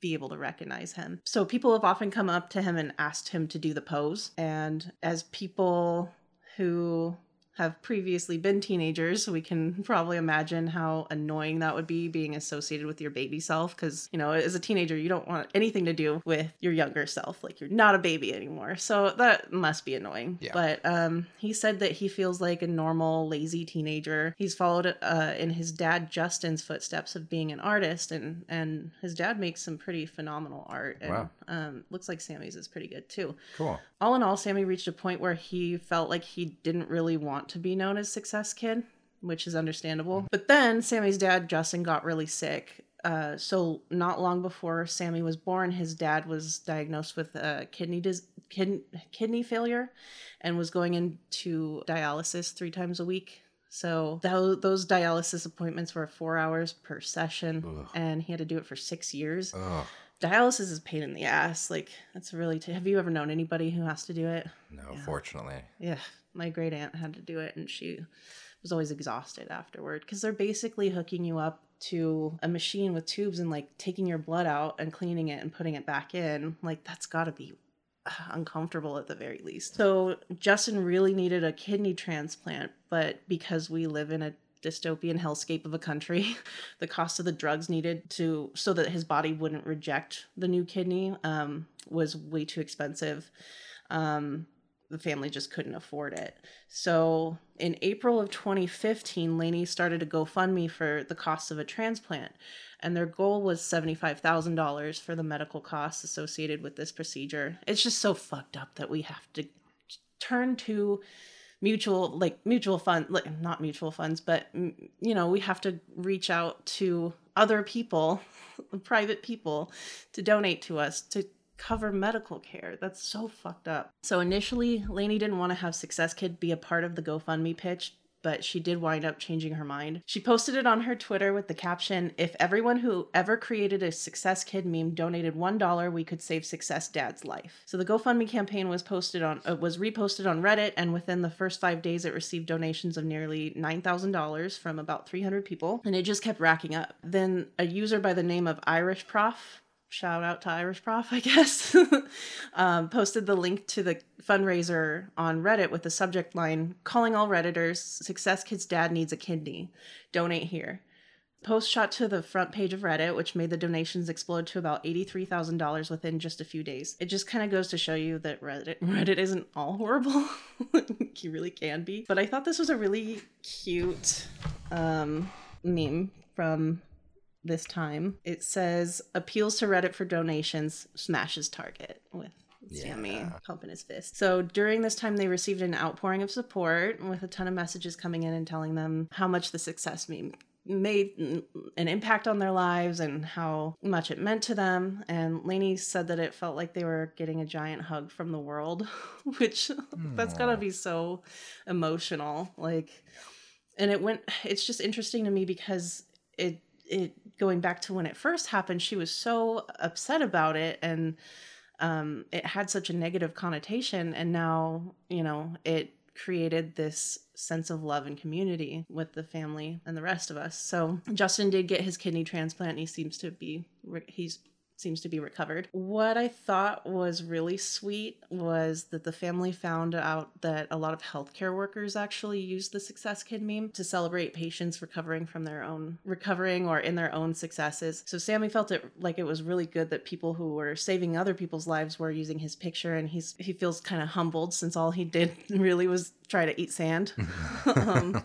be able to recognize him. So people have often come up to him and asked him to do the pose. And as people who have previously been teenagers, we can probably imagine how annoying that would be being associated with your baby self. Because, you know, as a teenager, you don't want anything to do with your younger self. Like, you're not a baby anymore. So that must be annoying. Yeah. But um, he said that he feels like a normal, lazy teenager. He's followed uh, in his dad Justin's footsteps of being an artist, and, and his dad makes some pretty phenomenal art. And Wow. um, looks like Sammy's is pretty good too Cool. All in all, Sammy reached a point where he felt like he didn't really want to be known as Success Kid, which is understandable. But then Sammy's dad, Justin, got really sick. Uh, so not long before Sammy was born, his dad was diagnosed with uh, kidney dis- kid- kidney failure, and was going into dialysis three times a week. So tho- those dialysis appointments were four hours per session, Ugh. and he had to do it for six years Oh, dialysis is a pain in the ass. Like that's really. T- have you ever known anybody who has to do it? no, Yeah. fortunately. Yeah, my great aunt had to do it, and she was always exhausted afterward because they're basically hooking you up to a machine with tubes and like taking your blood out and cleaning it and putting it back in. Like that's got to be uncomfortable at the very least. So Justin really needed a kidney transplant, but because we live in a dystopian hellscape of a country the cost of the drugs needed to so that his body wouldn't reject the new kidney um, was way too expensive. Um, the family just couldn't afford it. So in april of 2015 laney started a gofundme for the cost of a transplant and their goal was $75000 for the medical costs associated with this procedure. It's just so fucked up that we have to turn to mutual like mutual fund like not mutual funds but you know we have to reach out to other people private people to donate to us to cover medical care. That's so fucked up. So initially Laney didn't want to have success kid be a part of the gofundme pitch but she did wind up changing her mind. She posted it on her Twitter with the caption If everyone who ever created a Success Kid meme donated $1, we could save Success Dad's life. So the GoFundMe campaign was posted on uh, was reposted on Reddit and within the first 5 days it received donations of nearly $9,000 from about 300 people and it just kept racking up. Then a user by the name of Irish Prof shout out to Irish Prof, I guess, um, posted the link to the fundraiser on Reddit with the subject line calling all Redditors, Success Kid's dad needs a kidney. Donate here. Post shot to the front page of Reddit, which made the donations explode to about $83,000 within just a few days. It just kind of goes to show you that Reddit, Reddit isn't all horrible. you really can be. But I thought this was a really cute um, meme from this time. It says appeals to Reddit for donations, smashes Target with Sammy Yeah. pumping his fist. So during this time, they received an outpouring of support with a ton of messages coming in and telling them how much the success meme made an impact on their lives and how much it meant to them. And Laney said that it felt like they were getting a giant hug from the world, which that's gotta be so emotional. Like, and it went, it's just interesting to me because it, it going back to when it first happened, she was so upset about it and um, it had such a negative connotation. And now, you know, it created this sense of love and community with the family and the rest of us. So Justin did get his kidney transplant. And he seems to be he's seems to be recovered. What I thought was really sweet was that the family found out that a lot of healthcare workers actually use the Success Kid meme to celebrate patients recovering from their own recovering or in their own successes. So Sammy felt it like it was really good that people who were saving other people's lives were using his picture and he's he feels kind of humbled since all he did really was try to eat sand. um,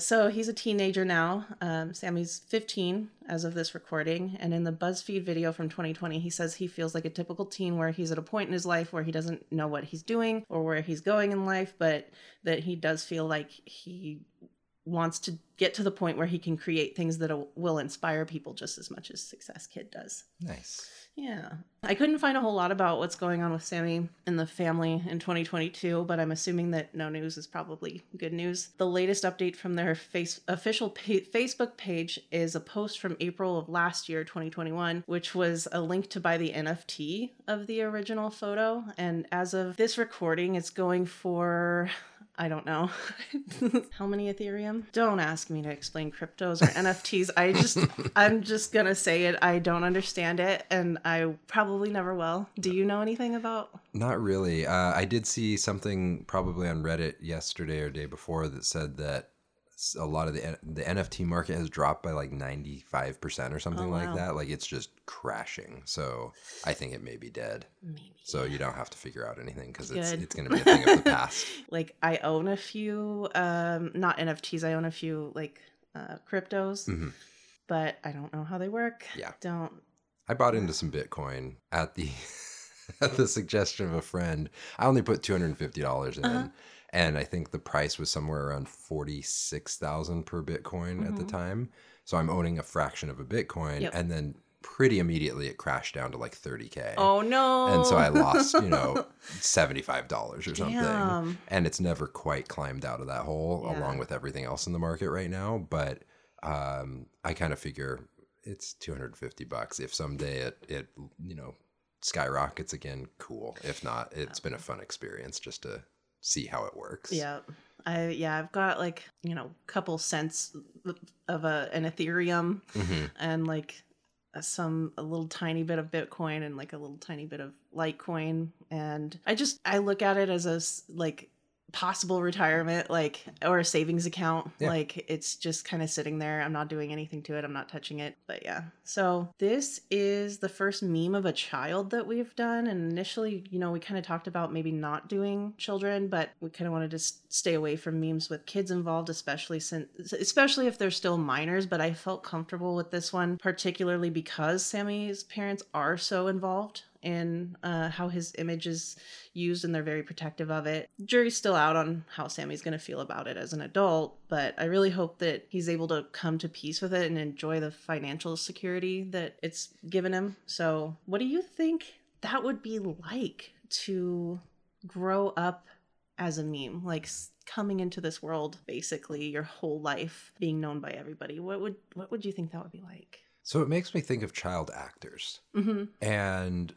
so he's a teenager now. Um, Sammy's 15 as of this recording. And in the BuzzFeed video from 2020, he says he feels like a typical teen where he's at a point in his life where he doesn't know what he's doing or where he's going in life, but that he does feel like he wants to get to the point where he can create things that will inspire people just as much as Success Kid does. Nice. Yeah. I couldn't find a whole lot about what's going on with Sammy and the family in 2022, but I'm assuming that no news is probably good news. The latest update from their face official pa- Facebook page is a post from April of last year, 2021, which was a link to buy the NFT of the original photo. And as of this recording, it's going for I don't know. How many Ethereum? Don't ask me to explain cryptos or NFTs. I just, I'm just gonna say it. I don't understand it, and I probably never will. Do you know anything about? Not really. Uh, I did see something probably on Reddit yesterday or day before that said that a lot of the the NFT market has dropped by like 95% or something Oh, like that. Like it's just crashing. So I think it may be dead. Maybe. So you don't have to figure out anything because it's, it's going to be a thing of the past. like I own a few, um, not NFTs. I own a few like uh, cryptos, Mhm. but I don't know how they work. Yeah. Don't. I bought into some Bitcoin at the at the suggestion of a friend. I only put two hundred and fifty dollars in, Uh-huh. And I think the price was somewhere around forty six thousand per Bitcoin at the Mhm. time. So I'm owning a fraction of a Bitcoin, Yep. and then pretty immediately it crashed down to like thirty k. Oh no. And so I lost, you know, seventy five dollars or something. Damn. And it's never quite climbed out of that hole, Yeah. along with everything else in the market right now. But um, I kind of figure it's 250 bucks. If someday it, it, you know, skyrockets again, cool. If not, it's been a fun experience just to see how it works. Yeah. I yeah, I've got like, you know, couple cents of a an Ethereum hmm and like some a little tiny bit of bitcoin and like a little tiny bit of litecoin and i just i look at it as a like possible retirement like or a savings account Yeah. like it's just kind of sitting there. I'm not doing anything to it. I'm not touching it. But yeah. So this is the first meme of a child that we've done. And initially you know we kind of talked about maybe not doing children but we kind of wanted to stay away from memes with kids involved especially since especially if they're still minors. But i felt comfortable with this one particularly because sammy's parents are so involved in uh, how his image is used and they're very protective of it. Jury's still out on how Sammy's going to feel about it as an adult, but I really hope that he's able to come to peace with it and enjoy the financial security that it's given him. So, what do you think that would be like to grow up as a meme? Like coming into this world basically your whole life being known by everybody. What would what would you think that would be like? So it makes me think of child actors. Mhm. And,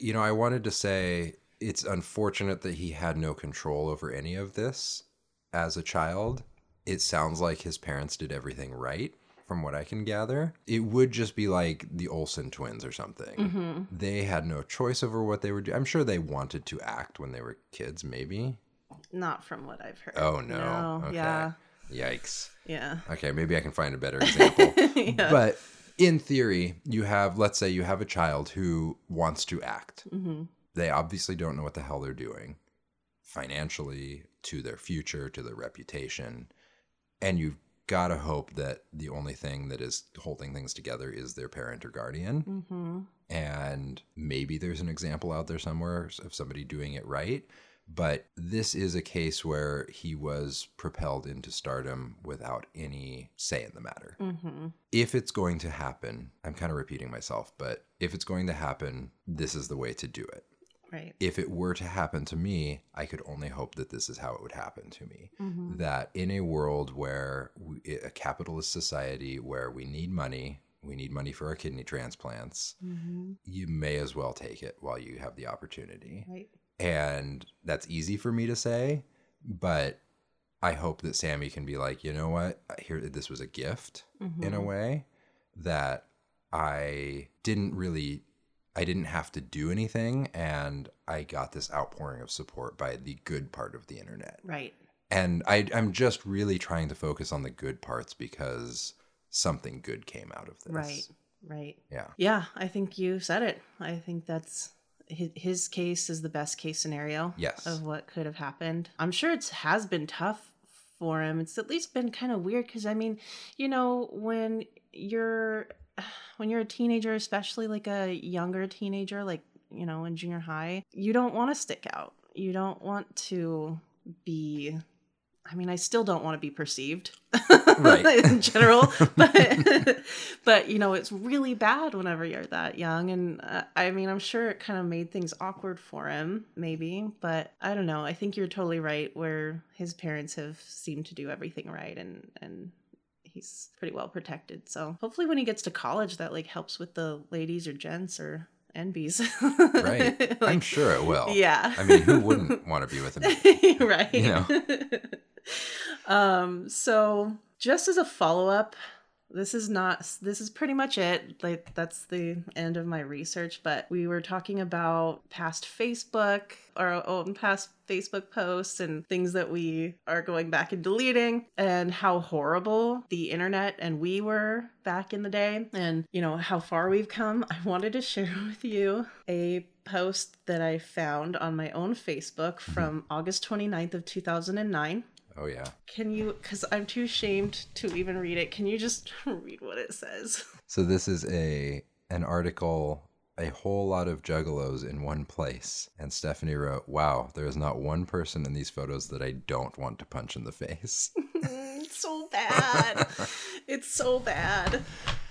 you know, I wanted to say it's unfortunate that he had no control over any of this as a child. It sounds like his parents did everything right. from what I can gather. It would just be like the Olsen twins or something. Mm-hmm. They had no choice over what they were doing. I'm sure they wanted to act when they were kids, maybe. Not from what I've heard. Oh no. okay. Yeah. Yikes. Yeah. Okay, maybe I can find a better example. But in theory, you have, let's say, you have a child who wants to act. Mm-hmm. They obviously don't know what the hell they're doing financially, to their future, to their reputation. And you've got to hope that the only thing that is holding things together is their parent or guardian. Mm-hmm. And maybe there's an example out there somewhere of somebody doing it right. But this is a case where he was propelled into stardom without any say in the matter. Mm-hmm. If it's going to happen, I'm kind of repeating myself, but if it's going to happen, this is the way to do it. Right. If it were to happen to me, I could only hope that this is how it would happen to me. That in a world where we, a capitalist society where we need money, we need money for our kidney transplants, Mm-hmm. you may as well take it while you have the opportunity. Right. And that's easy for me to say, but I hope that Sammy can be like, you know what? Here, this was a gift in a mm-hmm. way that I didn't really, I didn't have to do anything, and I got this outpouring of support by the good part of the internet. Right. And I, I'm just really trying to focus on the good parts because something good came out of this. Right. Right. Yeah. Yeah, I think you said it. I think that's his, his case is the best case scenario Yes. of what could have happened. I'm sure it has been tough for him. It's at least been kind of weird because I mean, you know, when you're when you're a teenager, especially like a younger teenager, like you know, in junior high, you don't want to stick out. You don't want to be. I mean, I still don't want to be perceived, Right. in general, but but you know, it's really bad whenever you're that young, and uh, I mean, I'm sure it kind of made things awkward for him, maybe, but I don't know. I think you're totally right. Where his parents have seemed to do everything right, and and he's pretty well protected. So hopefully, when he gets to college, that like helps with the ladies or gents or NBs. Right. I'm sure it will. Yeah. I mean, who wouldn't want to be with him? right. You know? um, so just as a follow-up, this is not this is pretty much it. Like that's the end of my research, but we were talking about past Facebook, our own past Facebook posts and things that we are going back and deleting and how horrible the internet and we were back in the day and you know how far we've come. I wanted to share with you a post that I found on my own Facebook from August 29th of 2009. Oh yeah. Can you cuz I'm too ashamed to even read it. Can you just read what it says? So this is a an article a whole lot of juggalos in one place. And Stephanie wrote, Wow, there is not one person in these photos that I don't want to punch in the face. so bad. it's so bad.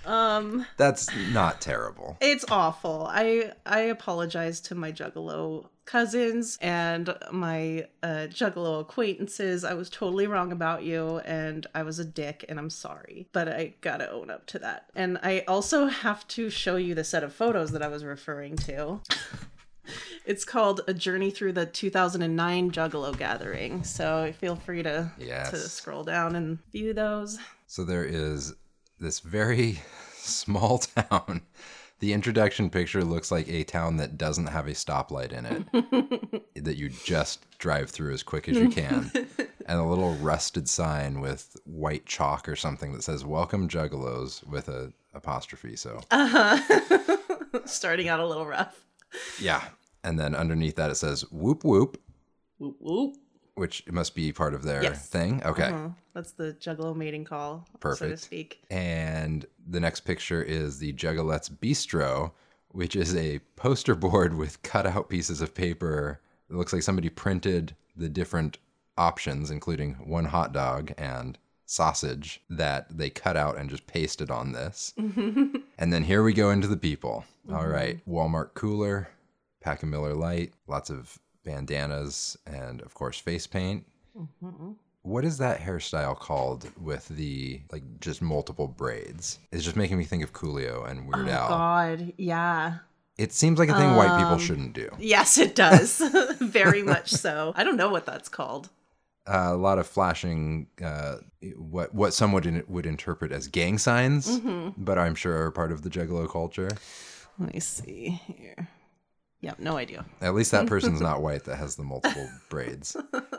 Um That's not terrible. it's awful. I I apologize to my juggalo cousins and my uh, juggalo acquaintances. I was totally wrong about you and I was a dick and I'm sorry. But I gotta own up to that. And I also have to show you the set of photos that I was referring to. It's called A Journey Through the 2009 Juggalo Gathering. So feel free to, Yes. to scroll down and view those. So there is this very small town. The introduction picture looks like a town that doesn't have a stoplight in it, that you just drive through as quick as you can. And a little rusted sign with white chalk or something that says "Welcome Juggalos" with a apostrophe. So uh-huh. Starting out a little rough. yeah, and then underneath that it says "Whoop Whoop," Whoop whoop. Which must be part of their Yes. thing. Okay. Uh-huh. That's the juggalo mating call, so to Perfect. speak. And the next picture is the Juggalettes Bistro, which is a poster board with cutout pieces of paper. It looks like somebody printed the different options, including one hot dog and sausage, that they cut out and just pasted on this. and then here we go into the people. All right. Walmart cooler, pack of Miller Lite, lots of bandanas, and of course, face paint. What is that hairstyle called with the like just multiple braids? It's just making me think of Coolio and Weird Oh Al. God, yeah. It seems like a thing white people Um, shouldn't do. Yes, it does. Very much so. I don't know what that's called. uh, a lot of flashing, uh, what what some would in, would interpret as gang signs, Mm-hmm. but I'm sure are part of the Juggalo culture. Let me see here. Yep, no idea. At least that person's not white that has the multiple braids.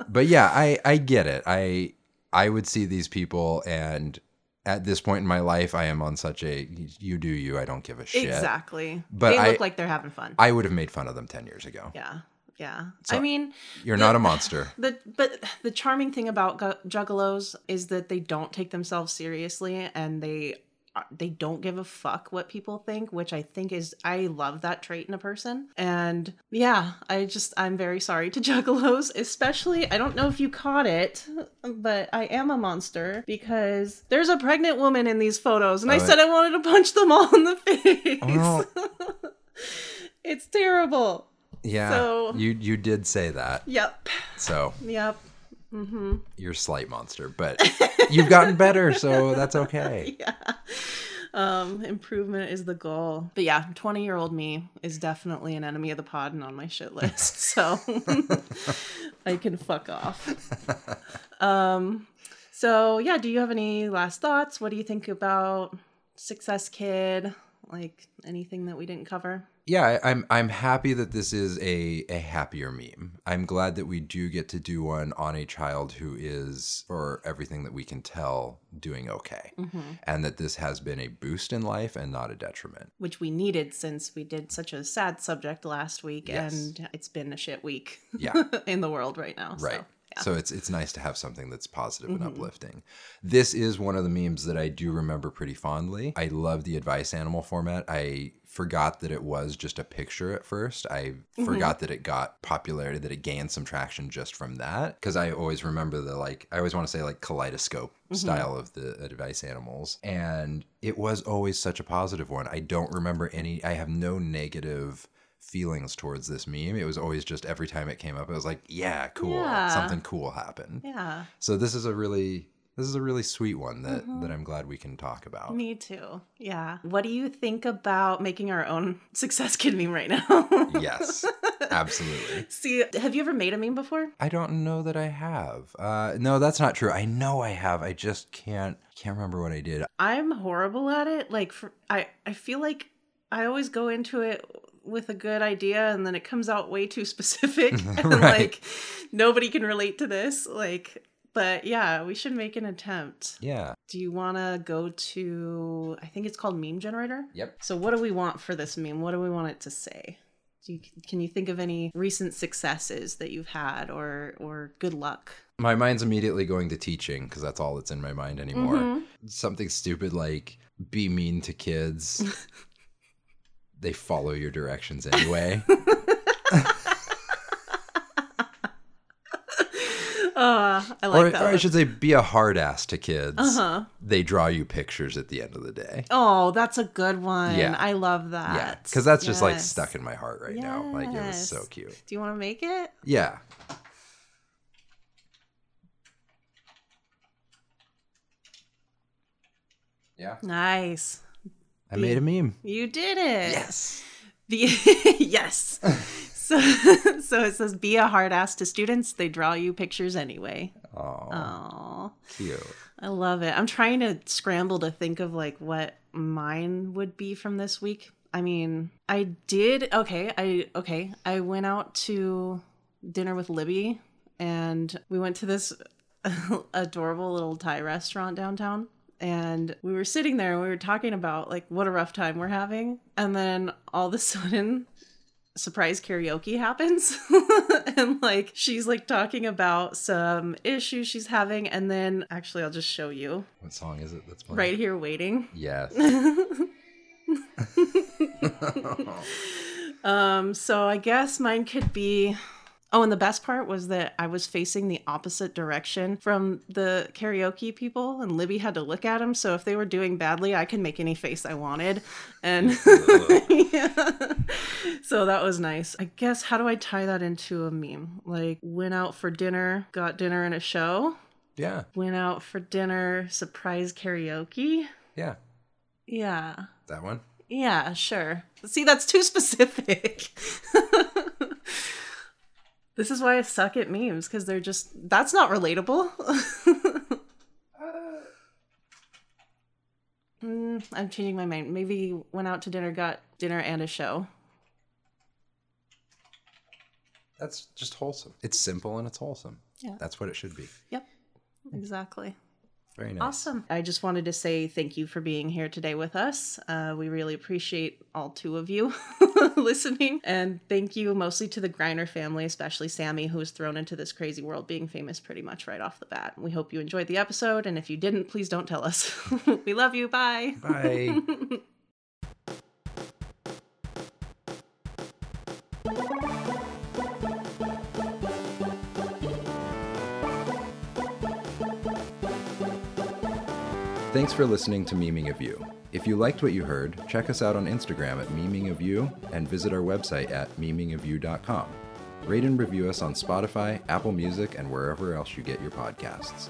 But yeah, I I get it. I I would see these people and at this point in my life I am on such a you do you, I don't give a shit. Exactly. But they I- look like they're having fun. I would have made fun of them 10 years ago. yeah. Yeah. So- I mean, You're not a monster. the but the charming thing about gu- juggalos is that they don't take themselves seriously and they Uh, they don't give a fuck what people think, which I think is I love that trait in a person. And yeah, I just I'm very sorry to juggalos, especially I don't know if you caught it, but I am a monster because there's a pregnant woman in these photos and I Oh, said I wanted to punch them all in the oh, face. Oh. it's terrible. Yeah. So- you you did say that. Yep. So, Yep. Mm-hmm. you're a slight monster, but you've gotten better, so that's okay. yeah. Um, improvement is the goal. But yeah, 20 year old me is definitely an enemy of the pod and on my shit list. So I can fuck off. Um, so yeah, do you have any last thoughts? What do you think about Success Kid? Like anything that we didn't cover? Yeah, I'm I'm happy that this is a a happier meme. I'm glad that we do get to do one on a child who is, for everything that we can tell, doing okay, and that this has been a boost in life and not a detriment. Which we needed since we did such a sad subject last week Yes. and it's been a shit week Yeah. in the world right now. Right. So, yeah. So it's it's nice to have something that's positive and Mhm. uplifting. This is one of the memes that I do remember pretty fondly. I love the advice animal format. I forgot that it was just a picture at first. I Mm-hmm. forgot that it got popularity, that it gained some traction just from that. Because I always remember the like, I always want to say like kaleidoscope Mm-hmm. style of the advice animals. And it was always such a positive one. I don't remember any, I have no negative feelings towards this meme. It was always just every time it came up, it was like, yeah, cool. Yeah. Something cool happened. yeah. So this is a really this is a really sweet one that that I'm glad we can talk about. Me too. Yeah. What do you think about making our own success kid meme right now? yes. Absolutely. See, have you ever made a meme before? I don't know that I have. Uh no, that's not true. I know I have. I just can't can't remember what I did. I'm horrible at it. Like for, I I feel like I always go into it with a good idea and then it comes out way too specific and Right. like nobody can relate to this like but yeah, we should make an attempt. Yeah. Do you want to go to I think it's called meme generator? Yep. So what do we want for this meme? What do we want it to say? Do you, can you think of any recent successes that you've had or or good luck? My mind's immediately going to teaching because that's all that's in my mind anymore. Mhm. Something stupid like be mean to kids. they follow your directions anyway. Uh, I like or, that. or I should say be a hard ass to kids. Uh-huh. They draw you pictures at the end of the day. Oh, that's a good one. Yeah. I love that. Yeah, because that's just like stuck in my heart right now. Like it was so cute. Do you want to make it? Yeah. Yeah. Nice. I made a meme. You did it. Yes. Be- yes. So, so it says, be a hard ass to students. They draw you pictures anyway. Oh, Oh, cute. I love it. I'm trying to scramble to think of like what mine would be from this week. I mean, I did okay. I okay. I went out to dinner with Libby and we went to this adorable little Thai restaurant downtown. And we were sitting there and we were talking about like what a rough time we're having. And then all of a sudden surprise karaoke happens and like she's like talking about some issues she's having and then actually I'll just show you What song is it? That's playing? right here waiting Yes. um so I guess mine could be Oh, and the best part was that I was facing the opposite direction from the karaoke people, and Libby had to look at them. So if they were doing badly, I could make any face I wanted. And yeah. so that was nice. I guess, how do I tie that into a meme? Like, went out for dinner, got dinner in a show, yeah. went out for dinner, surprise karaoke. Yeah. Yeah. That one. Yeah, sure. See, that's too specific. This is why I suck at memes because they're just that's not relatable. mm, I'm changing my mind. Maybe went out to dinner, got dinner and a show. That's just wholesome. It's simple and it's wholesome. Yeah. That's what it should be. Yep, exactly. Very nice. Awesome. I just wanted to say thank you for being here today with us. Uh, we really appreciate all two of you listening. And thank you mostly to the Griner family, especially Sammy, who was thrown into this crazy world being famous pretty much right off the bat. We hope you enjoyed the episode. And if you didn't, please don't tell us. we love you. Bye. Bye. Thanks for listening to Memeing of You. If you liked what you heard, check us out on Instagram at Memeing of You and visit our website at memeingofyou.com. Rate and review us on Spotify, Apple Music, and wherever else you get your podcasts.